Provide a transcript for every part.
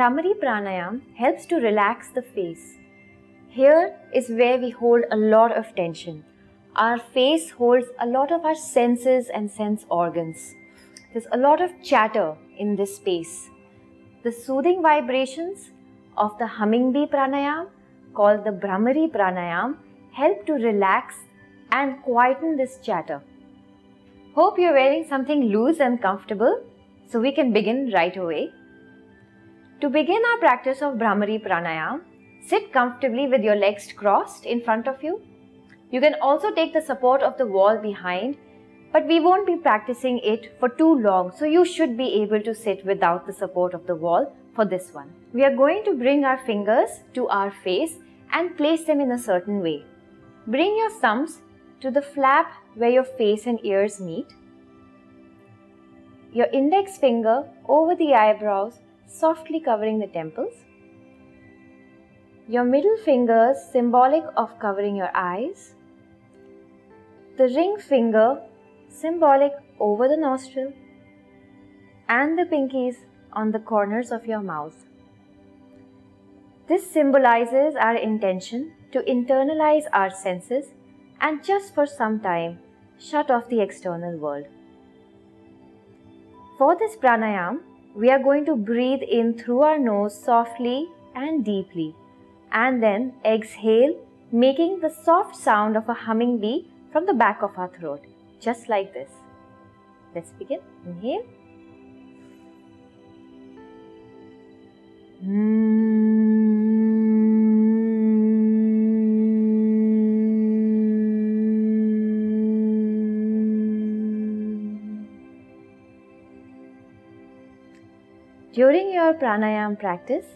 Bhramari Pranayam helps to relax the face. Here is where we hold a lot of tension. Our face holds a lot of our senses and sense organs. There's a lot of chatter in this space. The soothing vibrations of the humming bee pranayam, called the Bhramari pranayam, help to relax and quieten this chatter. Hope you're wearing something loose and comfortable so we can begin right away. To begin our practice of Bhramari Pranayam, sit comfortably with your legs crossed in front of you. You can also take the support of the wall behind, but we won't be practicing it for too long, so you should be able to sit without the support of the wall for this one. We are going to bring our fingers to our face and place them in a certain way. Bring your thumbs to the flap where your face and ears meet. Your index finger over the eyebrows softly covering the temples. Your middle fingers symbolic of covering your eyes. The ring finger symbolic over the nostril. And the pinkies on the corners of your mouth. This symbolizes our intention to internalize our senses and just for some time shut off the external world. For this pranayam, we are going to breathe in through our nose softly and deeply and then exhale, making the soft sound of a humming bee from the back of our throat, just like this. Let's begin. Inhale. During your pranayam practice,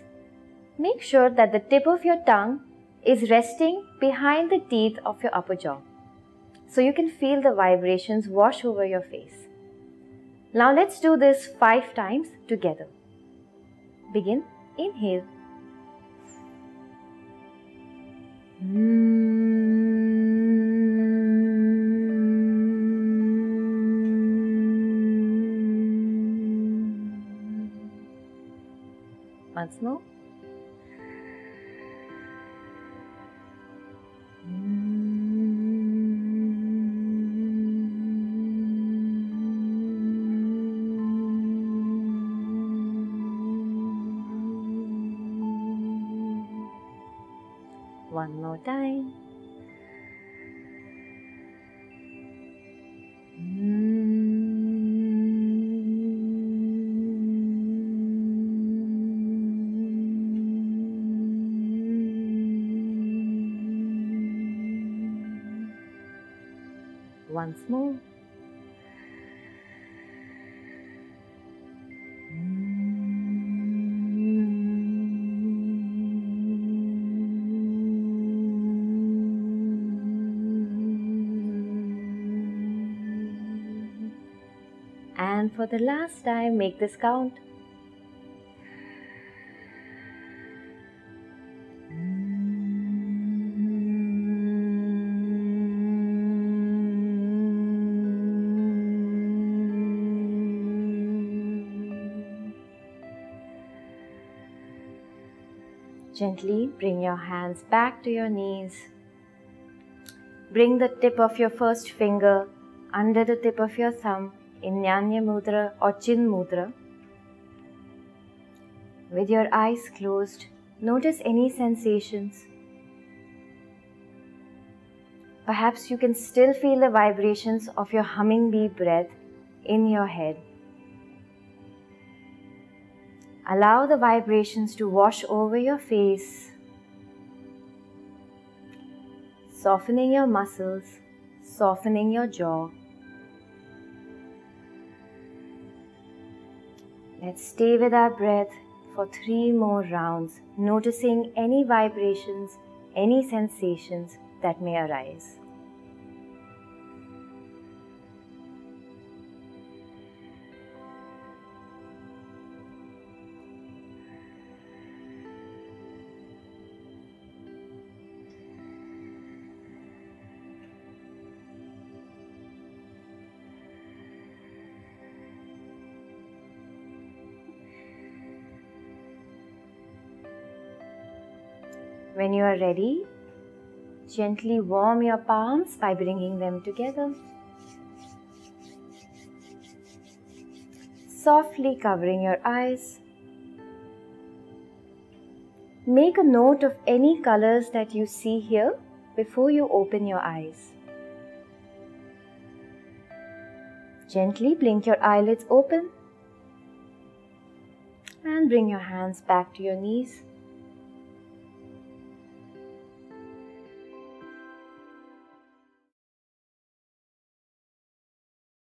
make sure that the tip of your tongue is resting behind the teeth of your upper jaw so you can feel the vibrations wash over your face. Now let's do this five times together. Begin. Inhale. Once more. One more time. Once more. And for the last time, make this count. Gently bring your hands back to your knees. Bring the tip of your first finger under the tip of your thumb in Jnana Mudra or Chin Mudra. With your eyes closed, notice any sensations. Perhaps you can still feel the vibrations of your humming bee breath in your head. Allow the vibrations to wash over your face, softening your muscles, softening your jaw. Let's stay with our breath for three more rounds, noticing any vibrations, any sensations that may arise. When you are ready, gently warm your palms by bringing them together. Softly covering your eyes. Make a note of any colors that you see here before you open your eyes. Gently blink your eyelids open and bring your hands back to your knees.